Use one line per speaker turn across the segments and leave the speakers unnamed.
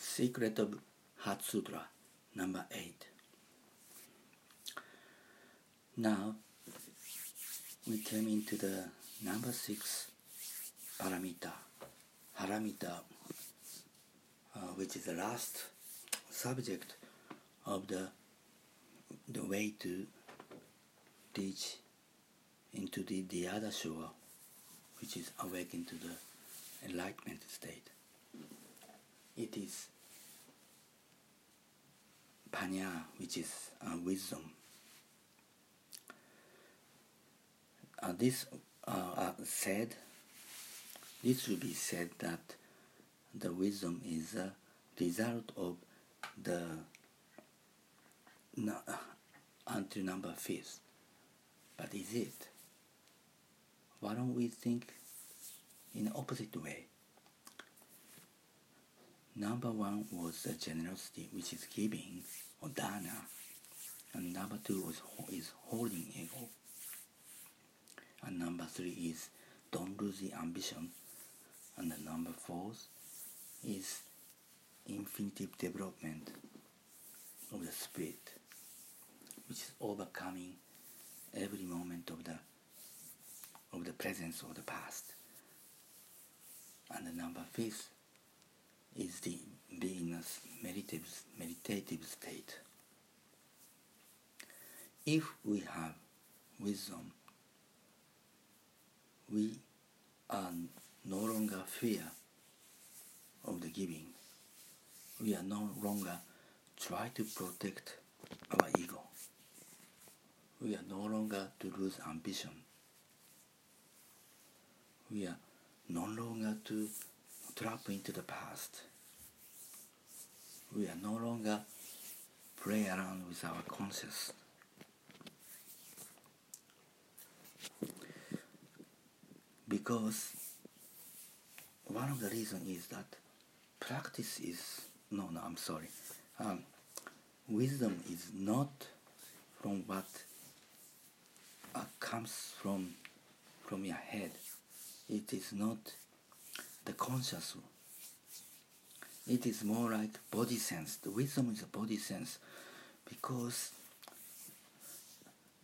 Secret of Heart Sutra, number 8. Now, we came into the number 6 paramita, haramita, uh, which is the last subject of the, the way to reach into the, the other shore, which is awaken to the enlightenment state. It is panya, which is uh, wisdom. Uh, this uh, uh, said, this should be said that the wisdom is a result of the until number fifth. But is it? Why don't we think in opposite way? Number one was the generosity, which is giving or dana, and number two was is holding ego, and number three is don't lose the ambition, and the number four is infinitive development of the spirit, which is overcoming every moment of the of the presence of the past. And the number fifth is the beingness meditative, meditative state. If we have wisdom, we are no longer fear of the giving. We are no longer try to protect our ego. We are no longer to lose ambition. We are no longer to trap into the past. We are no longer play around with our conscious. Because one of the reasons is that practice is no no I'm sorry. Um, wisdom is not from what uh, comes from from your head. It is not the conscious. It is more like body sense. The wisdom is a body sense because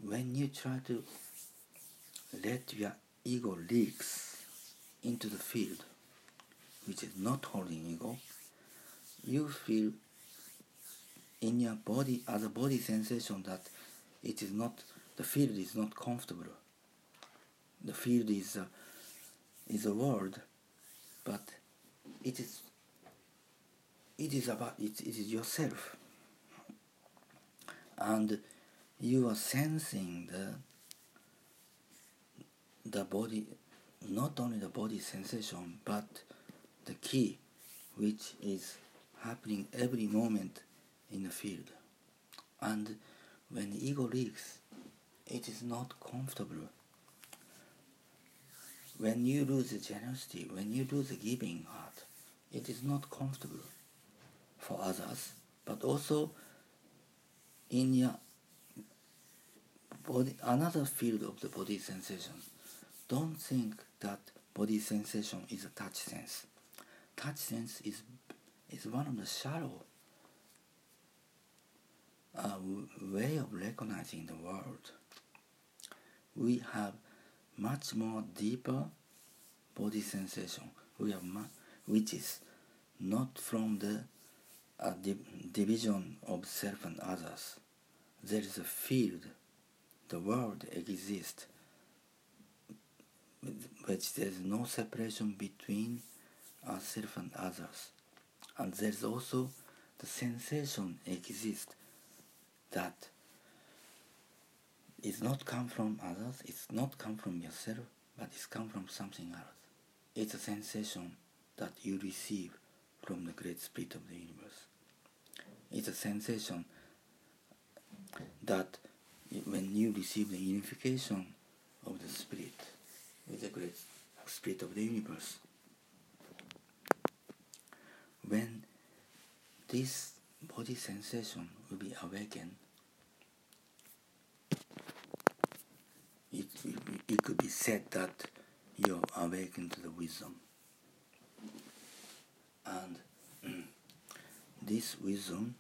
when you try to let your ego leaks into the field, which is not holding ego, you feel in your body as a body sensation that it is not the field is not comfortable. The field is a, is a world, but it is it is about it, it is yourself, and you are sensing the the body, not only the body sensation, but the key, which is happening every moment in the field. And when the ego leaks, it is not comfortable. When you lose the generosity, when you lose the giving heart, it is not comfortable for others, but also in your body, another field of the body sensation. Don't think that body sensation is a touch sense. Touch sense is is one of the shallow uh, way of recognizing the world. We have much more deeper body sensation. We have which is not from the uh, di division of self and others. There is a field. The world exists, which there is no separation between ourself and others. And there is also the sensation exists that it's not come from others, it's not come from yourself, but it's come from something else. It's a sensation that you receive from the great spirit of the universe. It's a sensation that when you receive the unification of the spirit with the great spirit of the universe, when this body sensation will be awakened, it, it, could be said that you're awakened to the wisdom. And mm, this wisdom